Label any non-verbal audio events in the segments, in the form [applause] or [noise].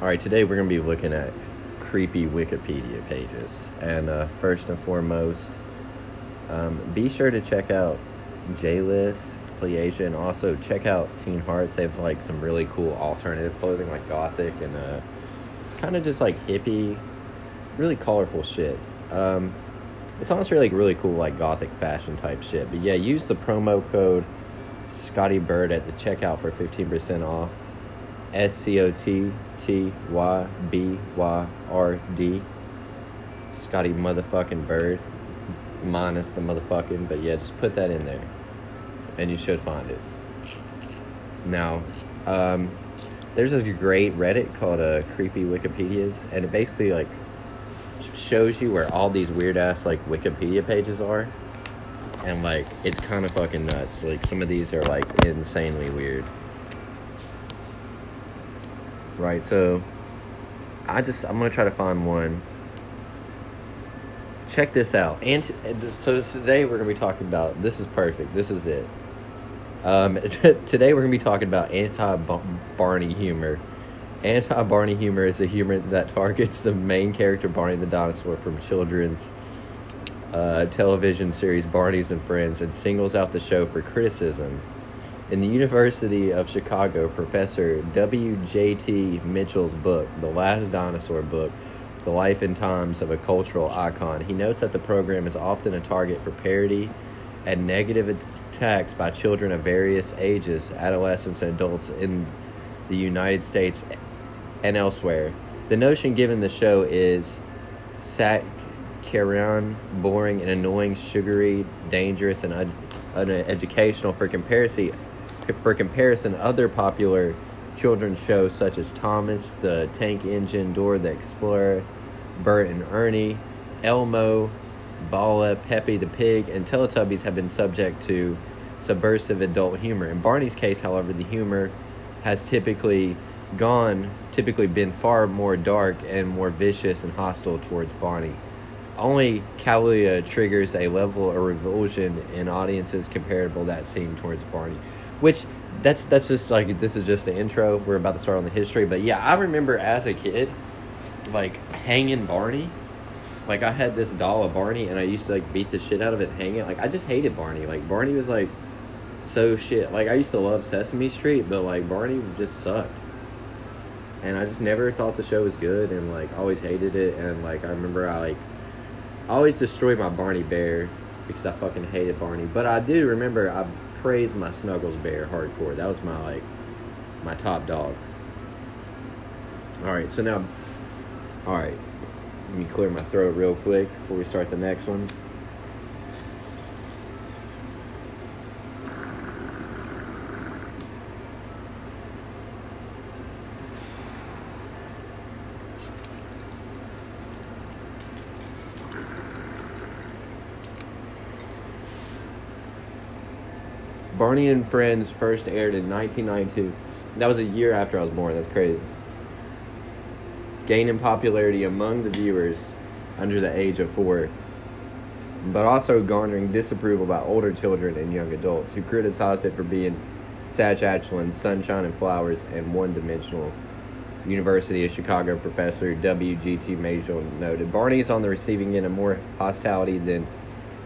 All right, today we're going to be looking at creepy Wikipedia pages. And uh, first and foremost, um, be sure to check out J List, Play-Asia, and also check out Teen Hearts. They have like some really cool alternative clothing, like gothic and uh, kind of just like hippie, really colorful shit. Um, it's honestly like really cool, like gothic fashion type shit. But yeah, use the promo code Scotty Byrd at the checkout for 15% off. S C O T T Y B Y R D. Scotty motherfucking Byrd. Minus the motherfucking, but yeah, just put that in there. And you should find it. Now, um, there's a great Reddit called uh, Creepy Wikipedias, and it basically like shows you where all these weird ass like Wikipedia pages are. And like it's kind of fucking nuts. Like some of these are like insanely weird. Right, so I just I'm gonna try to find one. Check this out. And so today we're gonna be talking about this is perfect. This is it. Um, [laughs] today we're gonna be talking about anti Barney humor. Anti Barney humor is a humor that targets the main character Barney the dinosaur from children's uh, television series Barney's and Friends and singles out the show for criticism. In the University of Chicago, Professor W.J.T. Mitchell's book, The Last Dinosaur Book, The Life and Times of a Cultural Icon, he notes that the program is often a target for parody and negative attacks by children of various ages, adolescents, and adults in the United States and elsewhere. The notion given the show is saccharine, boring, and annoying, sugary, dangerous, and un- uneducational for comparison for comparison, other popular children's shows such as Thomas the Tank Engine, Dora the Explorer, Bert and Ernie, Elmo, Bala, Peppa the Pig, and Teletubbies have been subject to subversive adult humor. In Barney's case, however, the humor has typically gone, typically been far more dark and more vicious and hostile towards Barney. Only Caillou triggers a level of revulsion in audiences comparable that seen towards Barney. Which that's that's just like this is just the intro. We're about to start on the history, but yeah, I remember as a kid, like hanging Barney. Like I had this doll of Barney, and I used to like beat the shit out of it, hang it. Like I just hated Barney. Like Barney was like so shit. Like I used to love Sesame Street, but like Barney just sucked. And I just never thought the show was good, and like always hated it. And like I remember I like always destroyed my Barney bear because I fucking hated Barney. But I do remember I praise my Snuggles Bear hardcore. That was my like my top dog. All right, so now, all right, let me clear my throat real quick before we start the next one. Barney and Friends first aired in 1992. That was a year after I was born. That's crazy. Gaining popularity among the viewers under the age of four, but also garnering disapproval by older children and young adults who criticized it for being Saskatchewan, sunshine and flowers, and one dimensional. University of Chicago professor W.J.T. Mitchell noted Barney is on the receiving end of more hostility than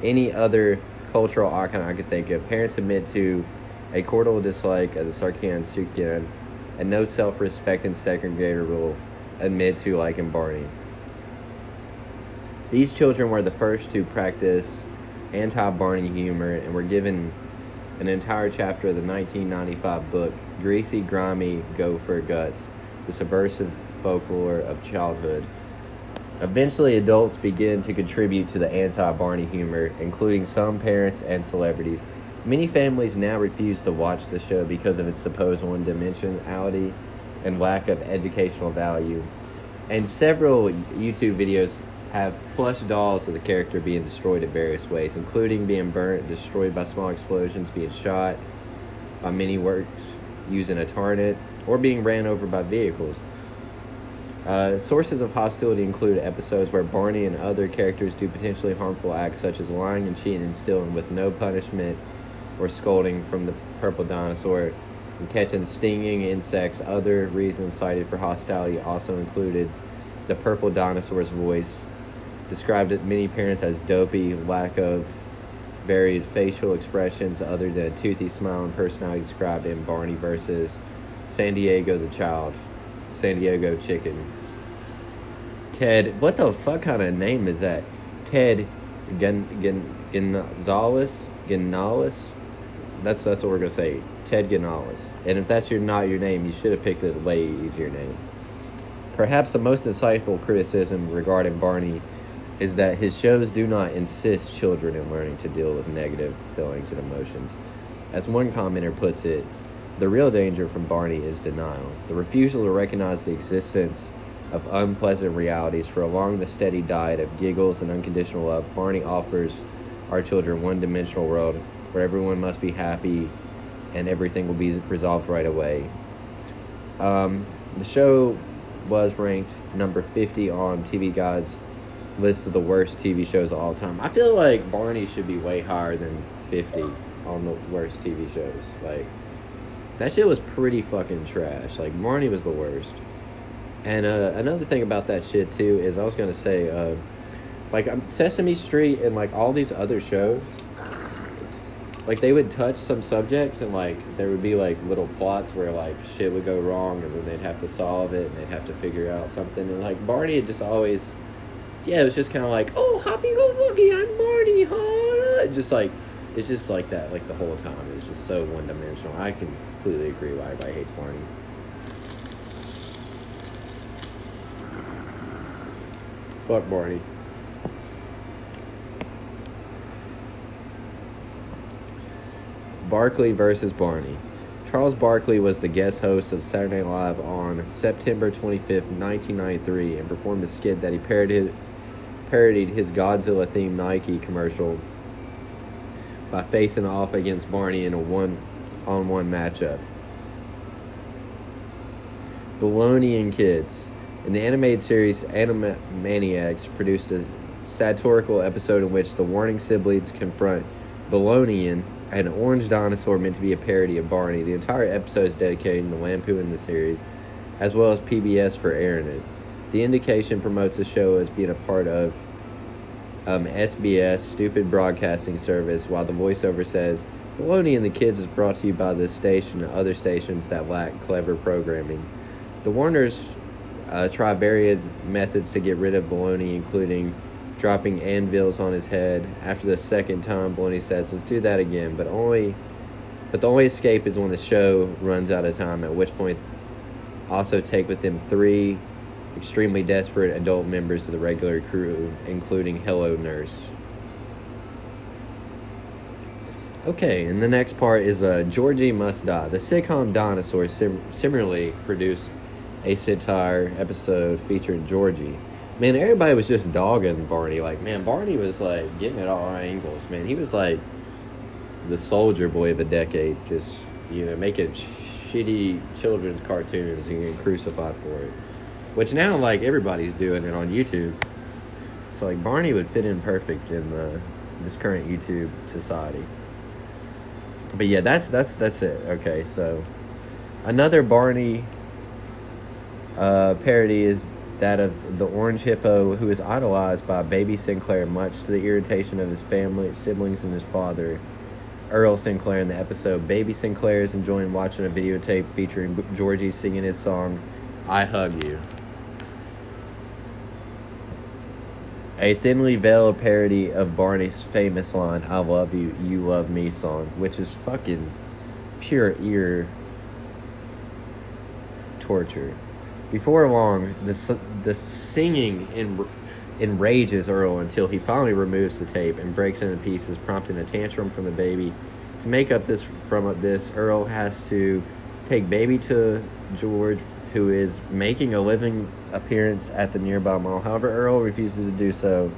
any other cultural icon I could think of. Parents admit to a cordial dislike of the Sarkisian Sukian, and no self respecting second grader will admit to liking Barney. These children were the first to practice anti Barney humor and were given an entire chapter of the 1995 book, Greasy, Grimy Gopher Guts The Subversive Folklore of Childhood. Eventually, adults begin to contribute to the anti Barney humor, including some parents and celebrities. Many families now refuse to watch the show because of its supposed one dimensionality and lack of educational value. And several YouTube videos have plush dolls of the character being destroyed in various ways, including being burnt, destroyed by small explosions, being shot by many works using a target, or being ran over by vehicles. Uh, sources of hostility include episodes where Barney and other characters do potentially harmful acts such as lying and cheating and stealing with no punishment or scolding from the purple dinosaur. and catching stinging insects. Other reasons cited for hostility also included the purple dinosaur's voice, described at many parents as dopey, lack of varied facial expressions other than a toothy smile and personality described in Barney versus San Diego the Child, San Diego Chicken. Ted, what the fuck kind of name is that? Ted Gon- Gon- Gonzalez? Gonzalez? That's that's what we're gonna say. Ted Gonzalez. And if that's your not your name, you should have picked a way easier name. Perhaps the most insightful criticism regarding Barney is that his shows do not insist children in learning to deal with negative feelings and emotions. As one commenter puts it, the real danger from Barney is denial, the refusal to recognize the existence of unpleasant realities. For along the steady diet of giggles and unconditional love, Barney offers our children one dimensional world where everyone must be happy and everything will be resolved right away. Um, the show was ranked number 50 on TV Guide's list of the worst TV shows of all time. I feel like Barney should be way higher than 50 on the worst TV shows. Like, that shit was pretty fucking trash. Like, Barney was the worst. And uh, another thing about that shit, too, is I was to say, uh, like, um, Sesame Street and, like, all these other shows, like, they would touch some subjects and, like, there would be, like, little plots where, like, shit would go wrong and then they'd have to solve it and they'd have to figure out something. And, like, Barney had just always yeah, it was just kind of like, oh, happy go lucky, I'm Marty, huh? Just like, it's just like that, like the whole time. It's just so one dimensional. I completely agree why everybody hates Barney. Fuck Barney. Barkley versus Barney. Charles Barkley was the guest host of Saturday Night Live on September 25th, 1993, and performed a skit that he parodied parodied his Godzilla themed Nike commercial by facing off against Barney in a one on one matchup. Baloney and Kids. In the animated series Animaniacs produced a satirical episode in which the Warner siblings confront Balonian, an orange dinosaur meant to be a parody of Barney. The entire episode is dedicated to Lampoon in the series, as well as PBS for airing it. The indication promotes the show as being a part of um, SBS, Stupid Broadcasting Service, while the voiceover says, Baloney and the Kids is brought to you by this station and other stations that lack clever programming. The Warners uh, try various methods to get rid of Baloney, including dropping anvils on his head. After the second time, Baloney says, "Let's do that again," but only, but the only escape is when the show runs out of time. At which point, also take with them three extremely desperate adult members of the regular crew, including Hello Nurse. Okay, and the next part is uh, Georgie Must Die. The sitcom Dinosaur sim- similarly produced a satire episode featuring Georgie. Man, everybody was just dogging Barney. Like, man, Barney was like getting at all angles. Man, he was like the soldier boy of the decade, just you know making shitty children's cartoons and getting crucified for it. Which now, like everybody's doing it on YouTube. So like Barney would fit in perfect in the this current YouTube society. But yeah, that's that's that's it. Okay, so another Barney uh, parody is that of the orange hippo who is idolized by baby Sinclair, much to the irritation of his family, siblings, and his father, Earl Sinclair. In the episode, baby Sinclair is enjoying watching a videotape featuring Georgie singing his song "I Hug You." a thinly veiled parody of Barney's famous line, I love you, you love me song, which is fucking pure ear torture. Before long, the, the singing en- enrages Earl until he finally removes the tape and breaks it into pieces, prompting a tantrum from the baby. To make up this from this, Earl has to take baby to George, who is making a living appearance at the nearby mall. However, Earl refuses to do so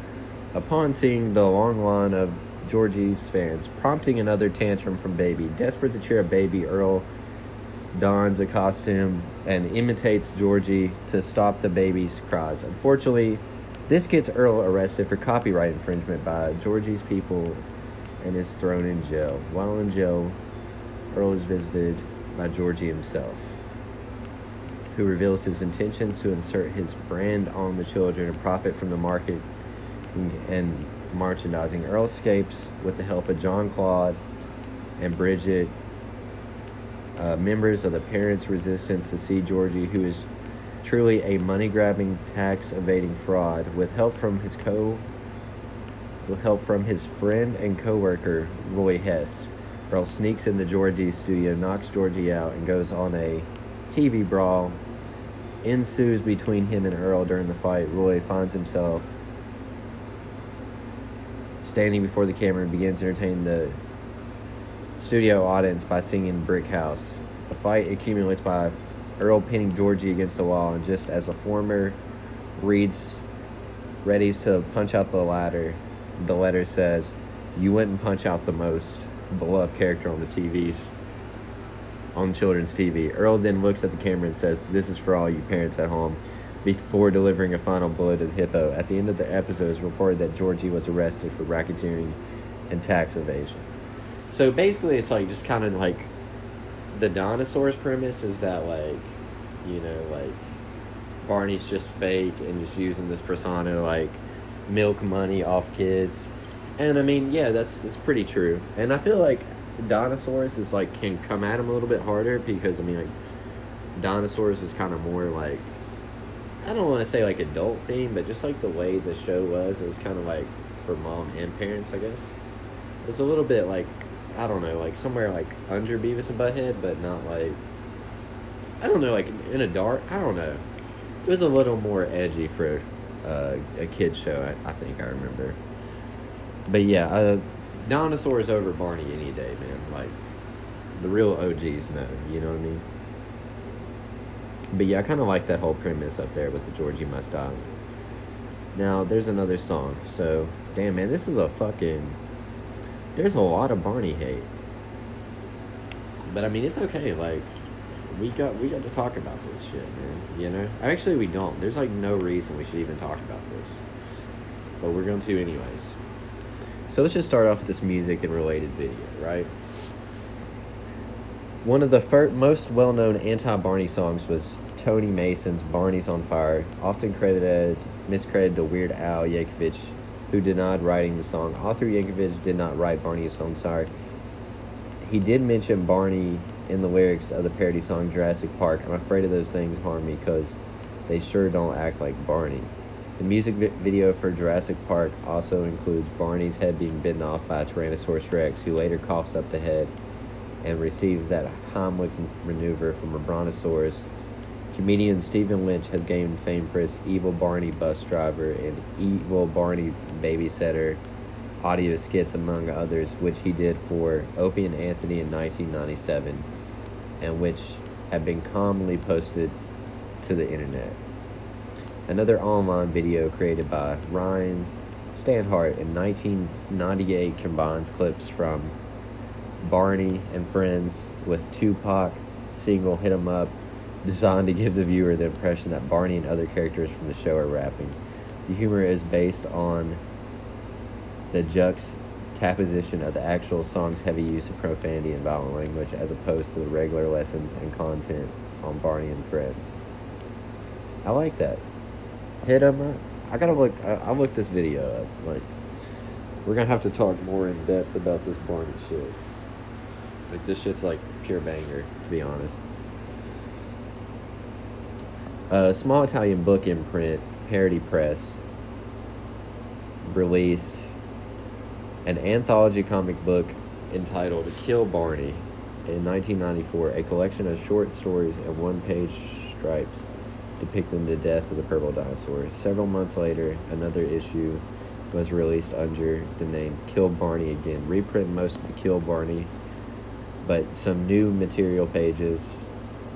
upon seeing the long line of Georgie's fans, prompting another tantrum from Baby. Desperate to cheer up Baby, Earl dons a costume and imitates Georgie to stop the baby's cries. Unfortunately, this gets Earl arrested for copyright infringement by Georgie's people and is thrown in jail. While in jail, Earl is visited by Georgie himself, who reveals his intentions to insert his brand on the children and profit from the market and merchandising. Earl escapes with the help of John Claude and Bridget, uh, members of the Parents' Resistance to see Georgie, who is truly a money grabbing, tax evading fraud, with help from his co with help from his friend and co-worker Roy Hess. Earl sneaks into Georgie's studio, knocks Georgie out, and goes on a TV brawl. Ensues between him and Earl during the fight. Roy finds himself standing before the camera and begins entertaining the studio audience by singing Brick House. The fight accumulates by Earl pinning Georgie against the wall, and just as the former reads, readies to punch out the ladder, the letter says, You wouldn't punch out the most beloved character on the TVs, on children's TV. Earl then looks at the camera and says, This is for all you parents at home. Before delivering a final blow to the hippo, at the end of the episode, it's reported that Georgie was arrested for racketeering and tax evasion. So basically, it's like just kind of like the dinosaurs premise is that like you know like Barney's just fake and just using this persona like milk money off kids. And I mean, yeah, that's that's pretty true. And I feel like dinosaurs is like can come at him a little bit harder because I mean like dinosaurs was kind of more like I don't want to say like adult theme, but just like the way the show was, it was kind of like for mom and parents, I guess. It was a little bit like I don't know, like somewhere like under Beavis and Butthead, but not like I don't know, like in a dark. I don't know. It was a little more edgy for uh, a kid show. I, I, think I remember. But yeah, uh, dinosaurs over Barney any day, man. Like the real OGs know. You know what I mean? But yeah, I kind of like that whole premise up there with the Georgie must die. Now there's another song. So damn man, this is a fucking. There's a lot of Barney hate. But I mean, it's okay. Like we got we got to talk about this shit, man. You know, actually we don't. There's like no reason we should even talk about this, but we're going to anyways. So let's just start off with this music and related video, right? One of the first, most well-known anti-Barney songs was Tony Mason's "Barney's on Fire," often credited miscredited to Weird Al Yankovic, who denied writing the song. Author Yankovic did not write Barney's song, sorry. He did mention Barney in the lyrics of the parody song Jurassic Park, I'm afraid of those things harm me because they sure don't act like Barney. The music vi- video for Jurassic Park also includes Barney's head being bitten off by a Tyrannosaurus Rex, who later coughs up the head and receives that Heimlich maneuver from a Brontosaurus. Comedian Stephen Lynch has gained fame for his evil Barney bus driver and evil Barney babysitter audio skits, among others, which he did for Opie and Anthony in 1997 and which have been commonly posted to the internet. Another online video created by Ryan Stanhart in 1998 combines clips from Barney and Friends with Tupac single Hit 'em Up, designed to give the viewer the impression that Barney and other characters from the show are rapping. The humor is based on the Jux Taposition of the actual song's heavy use of profanity and violent language as opposed to the regular lessons and content on Barney and Friends. I like that. Hit 'em up. I gotta look. I, I looked this video up. Like, we're gonna have to talk more in depth about this Barney shit. Like, this shit's like pure banger, to be honest. A small Italian book imprint, Parody Press, released an anthology comic book entitled Kill Barney in 1994, a collection of short stories and one page stripes depicting the death of the purple dinosaur. Several months later, another issue was released under the name Kill Barney again. Reprint most of the Kill Barney, but some new material pages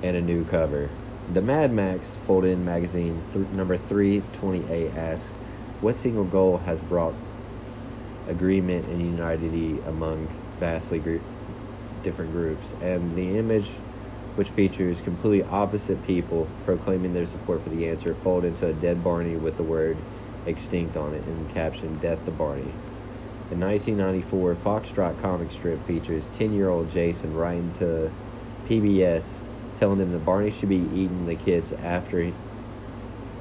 and a new cover. The Mad Max fold in magazine th- number 328 asks, What single goal has brought agreement and unity among vastly group, different groups. And the image, which features completely opposite people proclaiming their support for the answer, fold into a dead Barney with the word extinct on it and caption Death to Barney. The 1994 Foxtrot comic strip features 10 year old Jason writing to PBS, telling them that Barney should be eating the kids after he,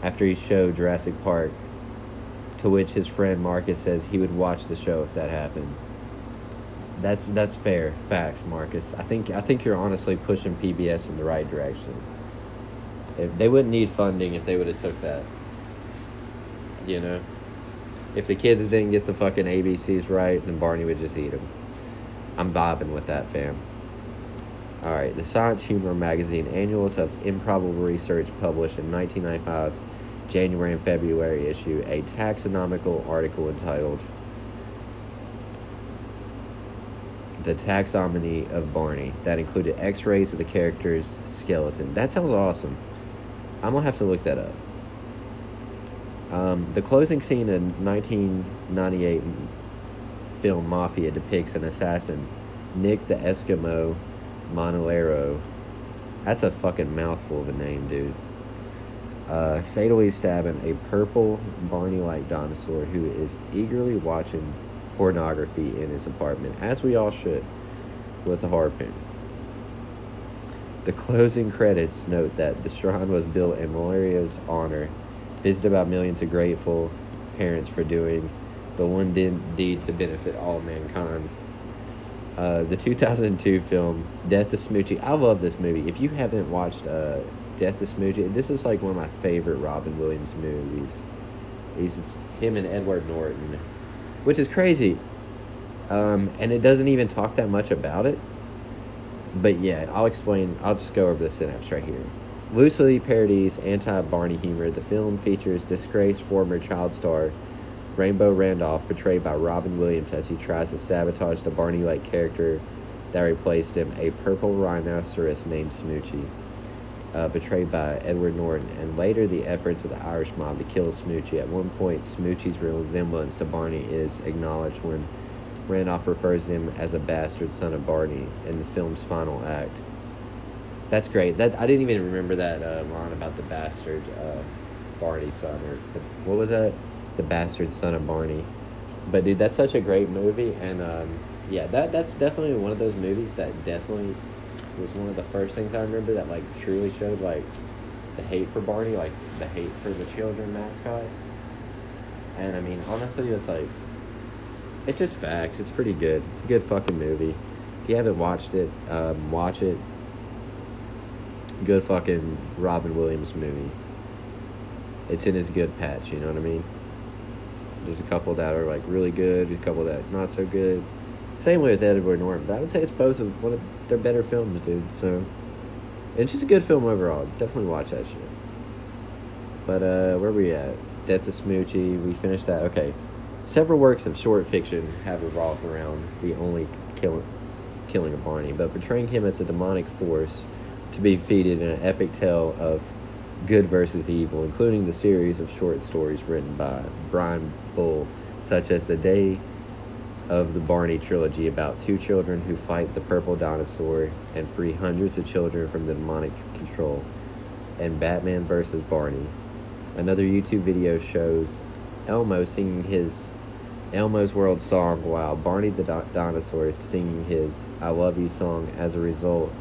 after he showed Jurassic Park. To which his friend Marcus says he would watch the show if that happened. That's that's fair facts, Marcus. I think I think you're honestly pushing PBS in the right direction. If they wouldn't need funding if they would have took that. You know, if the kids didn't get the fucking ABCs right, then Barney would just eat them. I'm vibing with that, fam. All right, the Science Humor magazine annuals of improbable research published in 1995, January and February issue, a taxonomical article entitled "The Taxonomy of Barney" that included X-rays of the character's skeleton. That sounds awesome. I'm gonna have to look that up. Um, the closing scene in 1998 film Mafia depicts an assassin, Nick the Eskimo Monolero. That's a fucking mouthful of a name, dude. Uh, fatally stabbing a purple Barney like dinosaur who is eagerly watching pornography in his apartment, as we all should, with a harpoon. The closing credits note that the shrine was built in Molero's honor, visited by millions of grateful parents for doing the one deed to benefit all mankind. Uh, the 2002 film Death to Smoochy. I love this movie. If you haven't watched uh, Death to Smoochy, this is like one of my favorite Robin Williams movies. He's it's him and Edward Norton, which is crazy. Um, and it doesn't even talk that much about it. But yeah, I'll explain. I'll just go over the synapse right here. Loosely parodies anti Barney humor. The film features disgraced former child star Rainbow Randolph, portrayed by Robin Williams as he tries to sabotage the Barney like character that replaced him, a purple rhinoceros named Smoochy, uh, portrayed by Edward Norton, and later the efforts of the Irish mob to kill Smoochy. At one point, Smoochy's resemblance to Barney is acknowledged when Randolph refers to him as a bastard son of Barney in the film's final act. That's great. That I didn't even remember that uh, line about the bastard uh, Barney son or the, what was that? The bastard son of Barney. But dude, that's such a great movie, and um, yeah, that that's definitely one of those movies that definitely was one of the first things I remember that like truly showed like the hate for Barney, like the hate for the children mascots. And I mean, honestly, it's like it's just facts. It's pretty good. It's a good fucking movie. If you haven't watched it, um, watch it. Good fucking Robin Williams movie. It's in his good patch. You know what I mean? There's a couple that are like really good, a couple that not so good. Same way with Edward Norton, but I would say it's both of one of their better films, dude. So it's just a good film overall. Definitely watch that shit. But uh, where are we at? Death to Smoochy. We finished that. Okay. Several works of short fiction have revolved around the only killing killing of Barney, but portraying him as a demonic force to be defeated in an epic tale of good versus evil, including the series of short stories written by Brian Such as The Day of the Barney trilogy about two children who fight the purple dinosaur and free hundreds of children from the demonic control, and Batman vs. Barney. Another YouTube video shows Elmo singing his Elmo's World song while Barney the di- dinosaur is singing his I Love You song. As a result,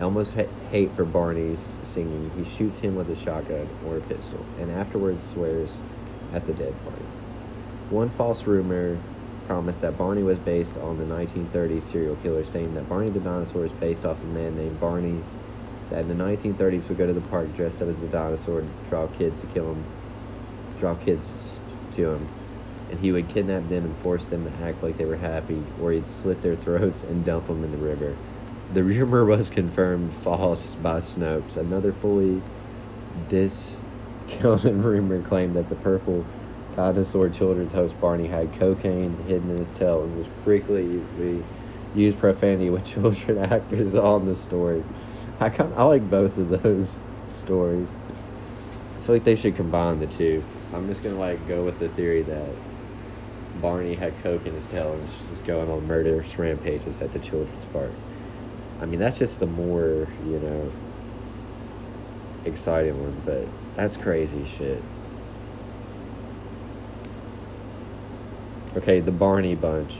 Elmo's ha- hate for Barney's singing, he shoots him with a shotgun or a pistol, and afterwards swears at the dead Barney. One false rumor promised that Barney was based on the 1930s serial killer, stating that Barney the dinosaur is based off a man named Barney that in the 1930s would go to the park dressed up as a dinosaur and draw kids to kill him, draw kids to him, and he would kidnap them and force them to act like they were happy, or he'd slit their [laughs] throats and dump them in the river. The rumor was confirmed false by Snopes. Another fully discounted [laughs] rumor claimed that the purple dinosaur children's host Barney had cocaine hidden in his tail and was frequently used profanity with [laughs] children actors on the story. I kind I like both of those stories. I feel like they should combine the two. I'm just gonna like go with the theory that Barney had coke in his tail and was just going on murderous rampages at the children's park. I mean, that's just the more you know exciting one, but that's crazy shit. Okay, the Barney Bunch.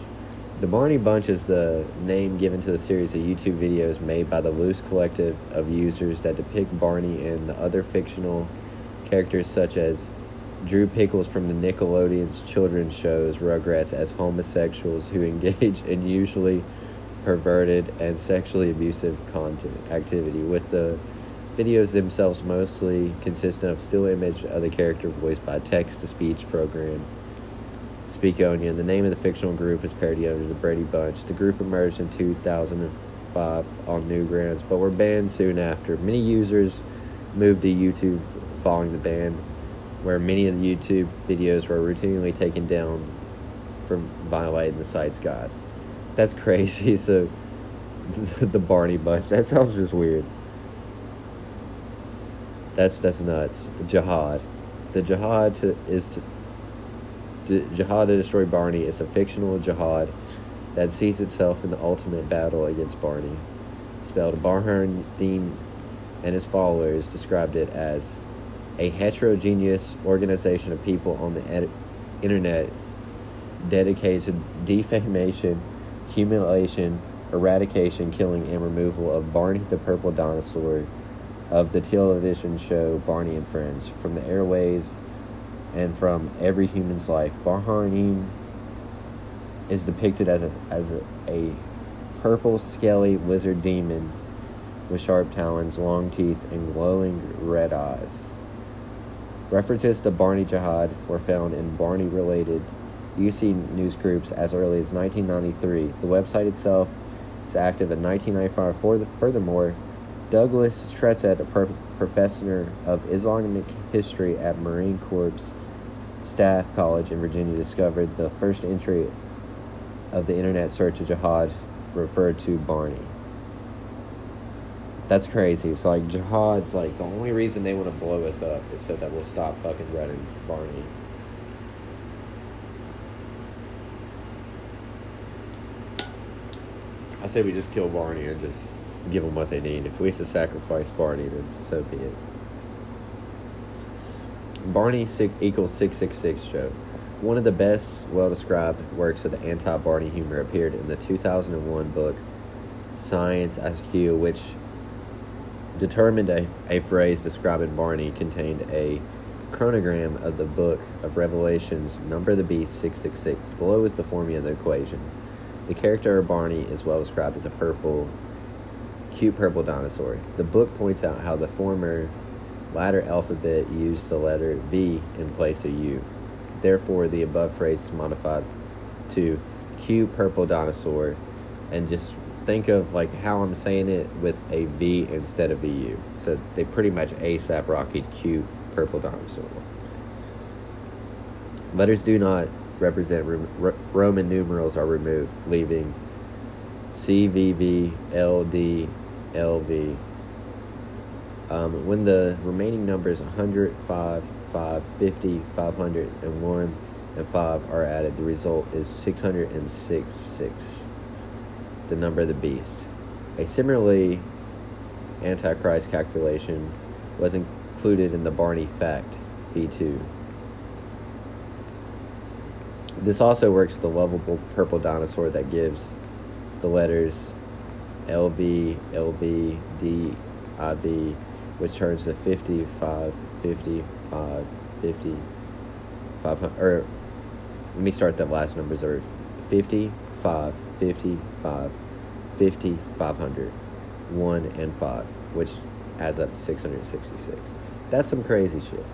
The Barney Bunch is the name given to the series of YouTube videos made by the loose collective of users that depict Barney and the other fictional characters such as Drew Pickles from the Nickelodeon's children's shows Rugrats as homosexuals who [laughs] engage in usually perverted and sexually abusive content activity with the videos themselves mostly consistent of still image of the character voiced by text to speech program Speakonia. The name of the fictional group is parody under the Brady Bunch. The group emerged in 2005 on Newgrounds, but were banned soon after. Many users moved to YouTube following the ban, where many of the YouTube videos were routinely taken down from violating the site's guide. That's crazy. [laughs] So, [laughs] the Barney Bunch. That sounds just weird. That's that's nuts. Jihad. The jihad to, is to Jihad to Destroy Barney is a fictional jihad that sees itself in the ultimate battle against Barney. Spelled Barnhardian and his followers described it as a heterogeneous organization of people on the ed- internet dedicated to defamation, humiliation, eradication, killing, and removal of Barney the Purple Dinosaur of the television show Barney and Friends from the airways and from every human's life. Barnhardian is depicted as a, as a, a purple, scaly lizard demon with sharp talons, long teeth, and glowing red eyes. References to Barney Jihad were found in Barney related UC news groups as early as 1993. The website itself is active in 1995. Furthermore, Douglas Streusand, a prof- professor of Islamic history at Marine Corps Staff College in Virginia discovered the first entry of the internet search of jihad referred to Barney. That's crazy. It's like jihad's like the only reason they want to blow us up is so that we'll stop fucking running Barney. I say we just kill Barney and just give them what they need. If we have to sacrifice Barney, then so be it. Barney six, equals 666 joke. One of the best, well described works of the anti Barney humor appeared in the 2001 book Science Askew, which determined a, a phrase describing Barney contained a chronogram of the book of Revelations, number of the beast 666. Below is the formula of the equation. The character of Barney is well described as a purple, cute purple dinosaur. The book points out how the former latter alphabet used the letter V in place of U. Therefore, the above phrase is modified to Q purple dinosaur and just think of like how I'm saying it with a V instead of a U. So they pretty much ASAP Rocky Q purple dinosaur. Letters do not represent Roman numerals are removed, leaving C V V L D L V um, when the remaining numbers 100, 5, 5, 50, 501, and 5 are added, the result is 666, the number of the beast. A similarly Antichrist calculation was included in the Barney fact, V2. This also works with the lovable purple dinosaur that gives the letters LV, LV, D, IB, which turns to 55, 55, 50, 500, or let me start the last numbers are 55, 55, 50, 500, 1, and 5, which adds up to 666. That's some crazy shit.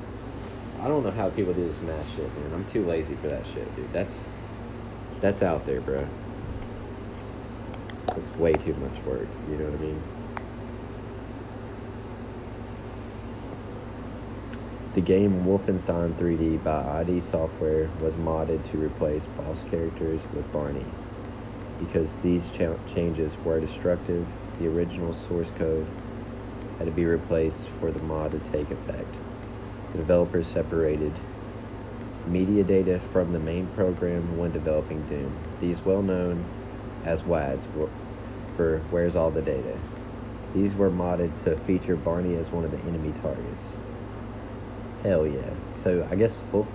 I don't know how people do this math shit, man. I'm too lazy for that shit, dude. That's that's out there, bro. It's way too much work. You know what I mean? The game Wolfenstein 3D by ID Software was modded to replace boss characters with Barney. Because these cha- changes were destructive, the original source code had to be replaced for the mod to take effect. The developers separated media data from the main program when developing Doom. These well known as WADs for Where's All the Data. These were modded to feature Barney as one of the enemy targets. Hell yeah. So I guess full.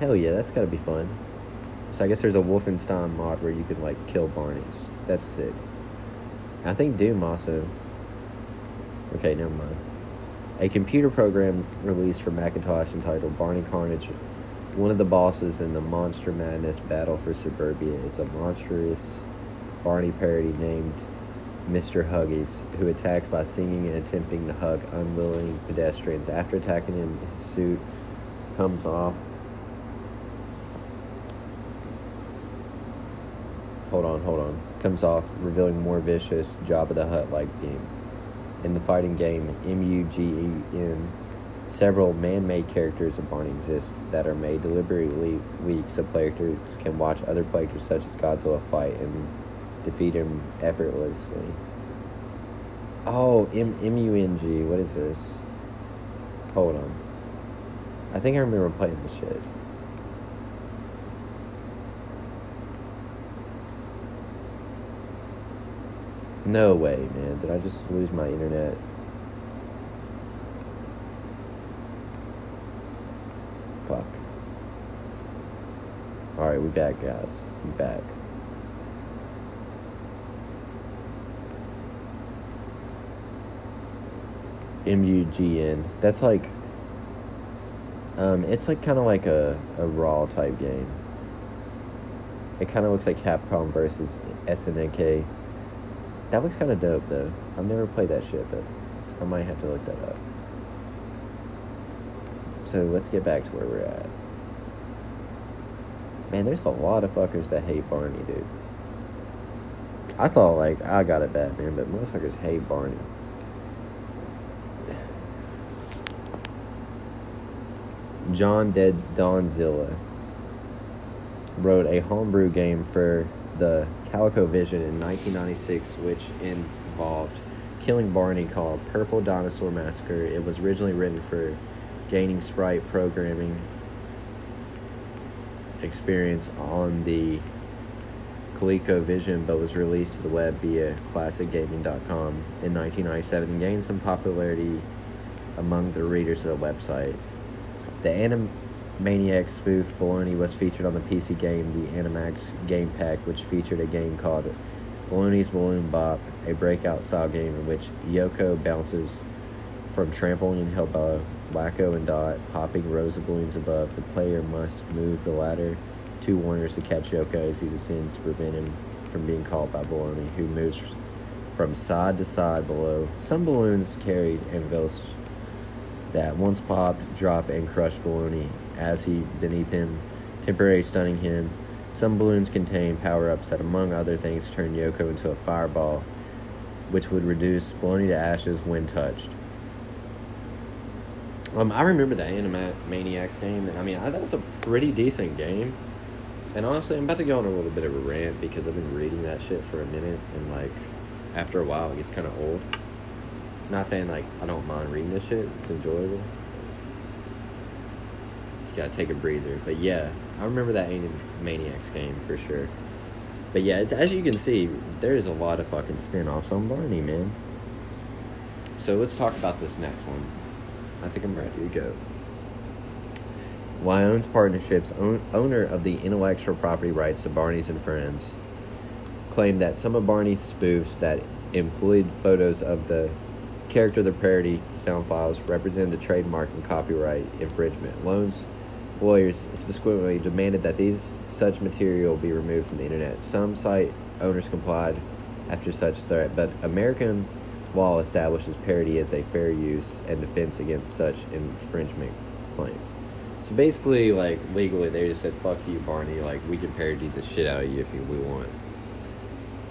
Hell yeah, that's gotta be fun. So I guess there's a Wolfenstein mod where you could like kill Barneys. That's sick. I think Doom also. Okay, never mind. A computer program released for Macintosh entitled Barney Carnage. One of the bosses in the Monster Madness Battle for Suburbia is a monstrous Barney parody named Mr. Huggies, who attacks by singing and attempting to hug unwilling pedestrians. After attacking him, his suit comes off. Hold on, hold on. Comes off, revealing more vicious Jabba the Hutt like game. In the fighting game MUGEN, several man made characters of Barney exist that are made deliberately weak so players can watch other players such as Godzilla fight and defeat him effortlessly. Oh, M M U N G. What is this? Hold on. I think I remember playing this shit. No way, man. Did I just lose my internet? Fuck. Alright, we back, guys. We back. MUGEN. That's like, um, it's like kind of like a, a Raw type game. It kind of looks like Capcom versus SNK. That looks kind of dope though. I've never played that shit, but I might have to look that up. So let's get back to where we're at. Man, there's a lot of fuckers that hate Barney, dude. I thought like I got it bad, man, but motherfuckers hate Barney. John Dead Dondzila wrote a homebrew game for the ColecoVision in 1996, which involved killing Barney called Purple Dinosaur Massacre. It was originally written for gaining sprite programming experience on the ColecoVision, but was released to the web via ClassicGaming.com in 1997 and gained some popularity among the readers of the website. The Animaniacs spoof Baloney was featured on the PC game The Animax Game Pack, which featured a game called Baloney's Balloon Bop, a breakout style game in which Yakko bounces from trampoline held by Wakko and Dot, popping rows of balloons above. The player must move the ladder two warners to catch Yakko as he descends to prevent him from being caught by Baloney, who moves from side to side below. Some balloons carry anvils that once popped, drop, and crush Baloney as he beneath him, temporarily stunning him. Some balloons contain power ups that, among other things, turn Yakko into a fireball, which would reduce Baloney to ashes when touched. Um, I remember the Animaniacs game, and I mean, I, that was a pretty decent game. And honestly, I'm about to go on a little bit of a rant because I've been reading that shit for a minute, and like, after a while, it gets kind of old. Not saying like I don't mind reading this shit; it's enjoyable. You gotta take a breather, but yeah, I remember that Maniacs game for sure. But yeah, it's as you can see, there's a lot of fucking spin-offs on Barney, man. So let's talk about this next one. I think I'm ready to go. Lyons Partnerships, own, owner of the intellectual property rights to Barney's and Friends, claimed that some of Barney's spoofs that employed photos of the character the parody sound files represent the trademark and copyright infringement. Loans lawyers subsequently demanded that these such material be removed from the internet. Some site owners complied after such threat, but American law establishes parody as a fair use and defense against such infringement claims. So basically, like legally, they just said, "Fuck you, Barney. Like we can parody the shit out of you if we want."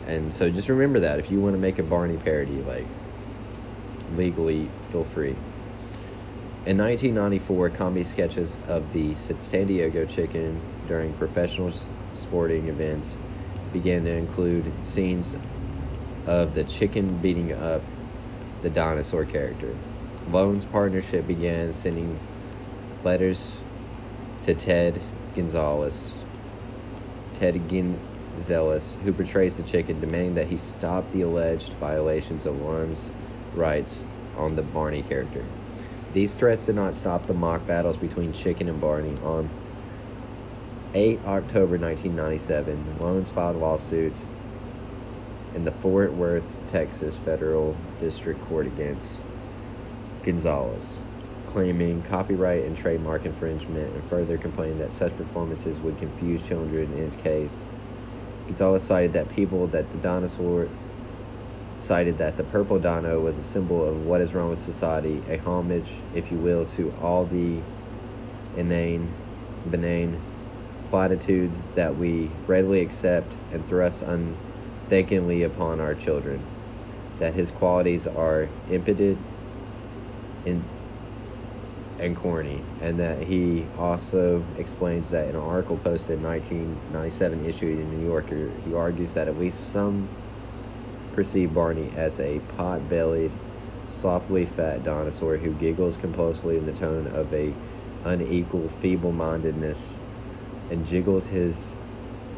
And so just remember that if you want to make a Barney parody, like legally feel free. In 1994, comedy sketches of the San Diego Chicken during professional sporting events began to include scenes of the chicken beating up the dinosaur character. Loan's partnership began sending letters to Ted Gonzalez, Ted Gonzalez, who portrays the chicken, demanding that he stop the alleged violations of Loan's rights on the Barney character. These threats did not stop the mock battles between Chicken and Barney on 8 October 1997, Loans filed a lawsuit in the Fort Worth, Texas Federal District Court against Gonzalez, claiming copyright and trademark infringement and further complaining that such performances would confuse children in his case. Gonzalez cited that people that the dinosaur cited that the purple dino was a symbol of what is wrong with society, a homage, if you will, to all the inane, benign platitudes that we readily accept and thrust unthinkingly upon our children. That his qualities are impotent and, and corny, and that he also explains that in an article posted in 1997 issued in New Yorker, he argues that at least some perceive Barney as a pot bellied, sloppily fat dinosaur who giggles compulsively in the tone of a unequal feeble mindedness and jiggles his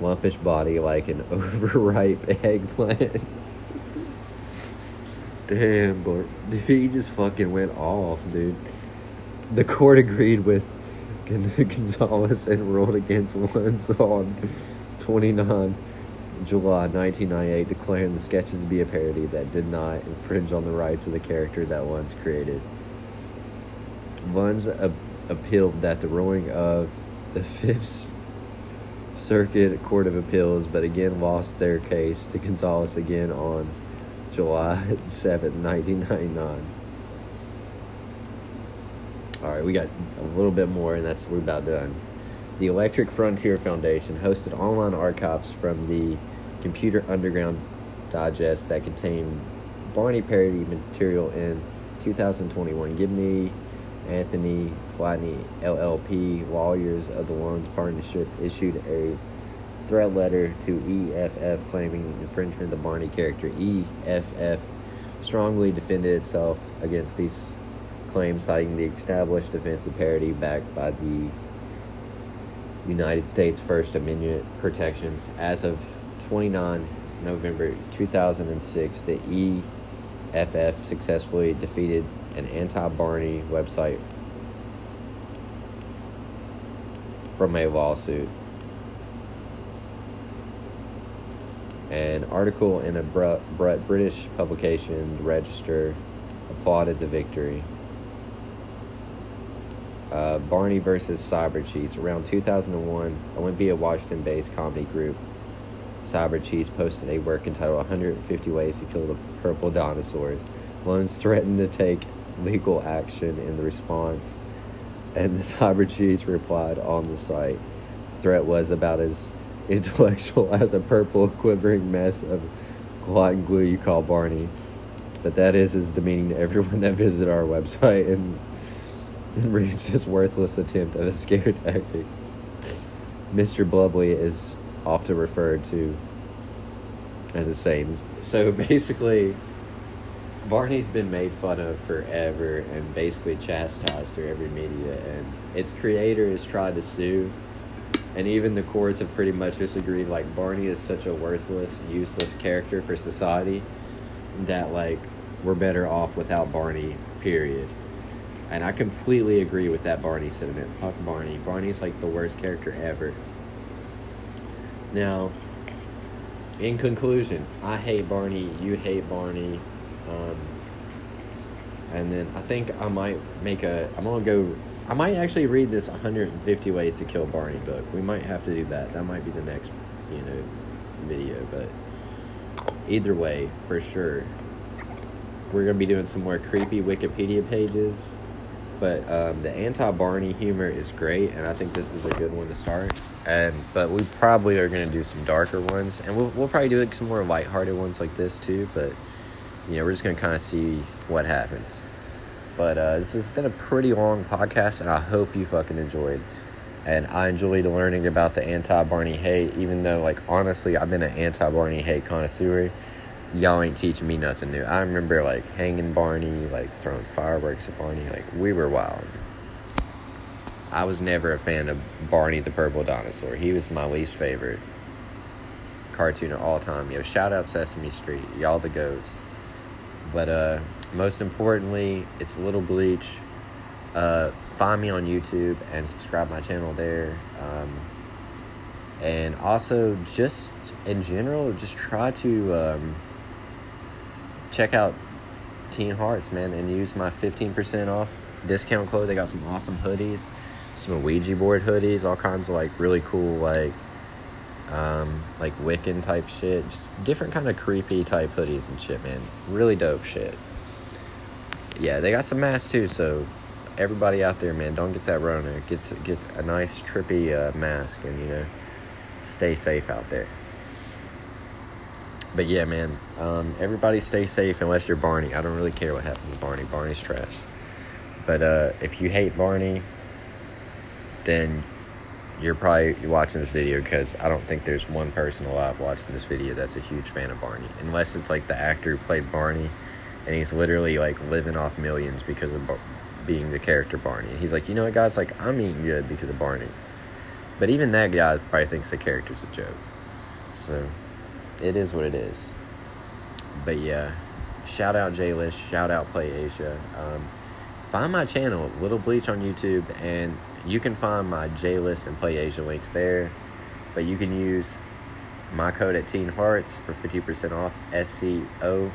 lumpish body like an [laughs] overripe eggplant. Damn, but dude, he just fucking went off, dude. The court agreed with [laughs] Gonzalez and ruled against Lyons on 29 July 1998, declaring the sketches to be a parody that did not infringe on the rights of the character that Lyons created. A- appealed that the ruling of the Fifth Circuit Court of Appeals, but again lost their case to Gonzalez again on July [laughs] 7, 1999. All right, we got a little bit more, and that's we're about done. The Electric Frontier Foundation hosted online archives from the Computer Underground digest that contained Barney parody material in 2021. Gibney, Anthony Flaherty, LLP, lawyers of the Lyons Partnership, issued a threat letter to EFF claiming infringement of the Barney character. EFF strongly defended itself against these claims, citing the established defense of parody backed by the United States First Amendment protections. As of 29 November 2006, the EFF successfully defeated an anti Barney website from a lawsuit. An article in a Br- Br- British publication, The Register, applauded the victory. Uh, Barney versus Cyber Cheese. Around 2001, Olympia, Washington based comedy group Cyber Cheese posted a work entitled 150 Ways to Kill the Purple Dinosaurs. Lyons threatened to take legal action in the response, and the [laughs] Cyber Cheese replied on the site. The threat was about as intellectual [laughs] as a purple, quivering mess of clot and glue you call Barney. But that is as demeaning to everyone that visited our website and, and reads this worthless attempt of a scare tactic. Mr. Blubbly is often referred to as a same. So [laughs] basically, Barney's been made fun of forever and basically chastised through every media, and its creator has tried to sue, and even the courts have pretty much disagreed. Like Barney is such a worthless, useless character for society that like we're better off without Barney. Period. And I completely agree with that Barney sentiment. Fuck Barney. Barney's like the worst character ever. Now, in conclusion, I hate Barney. You hate Barney. Um, and then I think I might make a. I'm gonna go. I might actually read this 150 Ways to Kill Barney book. We might have to do that. That might be the next, you know, video. But either way, for sure, we're gonna be doing some more creepy Wikipedia pages. But um, the anti-Barney humor is great, and I think this is a good one to start. And but we probably are gonna do some darker ones, and we'll we'll probably do like some more lighthearted ones like this too. But you know, we're just gonna kind of see what happens. But uh, this has been a pretty long podcast, and I hope you fucking enjoyed. And I enjoyed learning about the anti-Barney hate, even though, like, honestly, I've been an anti-Barney hate connoisseur. Y'all ain't teaching me nothing new. I remember, like, hanging Barney, like, throwing fireworks at Barney. Like, we were wild. I was never a fan of Barney the Purple Dinosaur. He was my least favorite cartoon of all time. Yo, shout out Sesame Street. Y'all the goats. But uh, most importantly, it's Little Bleach. Uh, find me on YouTube and subscribe my channel there. Um, and also just in general, just try to um, check out Teen Hearts, man, and use my fifteen percent off discount code. They got some awesome hoodies, some Ouija board hoodies, all kinds of like really cool like um, like Wiccan type shit, just different kind of creepy type hoodies and shit, man. Really dope shit. Yeah, they got some masks too, so everybody out there, man, don't get that Rona. Get get a nice trippy uh, mask, and you know, stay safe out there. But yeah, man, um, everybody stay safe unless you're Barney. I don't really care what happens to Barney. Barney's trash. But uh, if you hate Barney, then you're probably watching this video because I don't think there's one person alive watching this video that's a huge fan of Barney. Unless it's like the actor who played Barney and he's literally like living off millions because of Bar- being the character Barney. And he's like, you know what, guys, like I'm eating good because of Barney. But even that guy probably thinks the character's a joke. So it is what it is. But yeah, shout out J List, shout out Play-Asia. Um, find my channel, Little Bleach on YouTube, and you can find my J List and Play-Asia links there. But you can use my code at Teen Hearts for 50% off S C O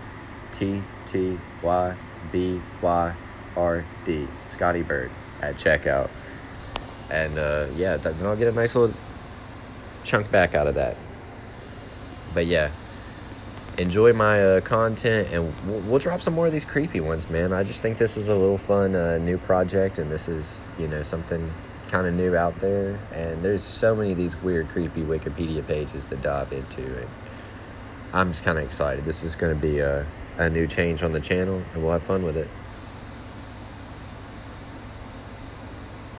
T T Y B Y R D, Scotty Byrd, at checkout. And uh, yeah, then I'll get a nice little chunk back out of that. But yeah, enjoy my uh, content and we'll, we'll, drop some more of these creepy ones, man. I just think this is a little fun uh, new project and this is, you know, something kind of new out there. And there's so many of these weird, creepy Wikipedia pages to dive into. And I'm just kind of excited. This is going to be a, a new change on the channel and we'll have fun with it.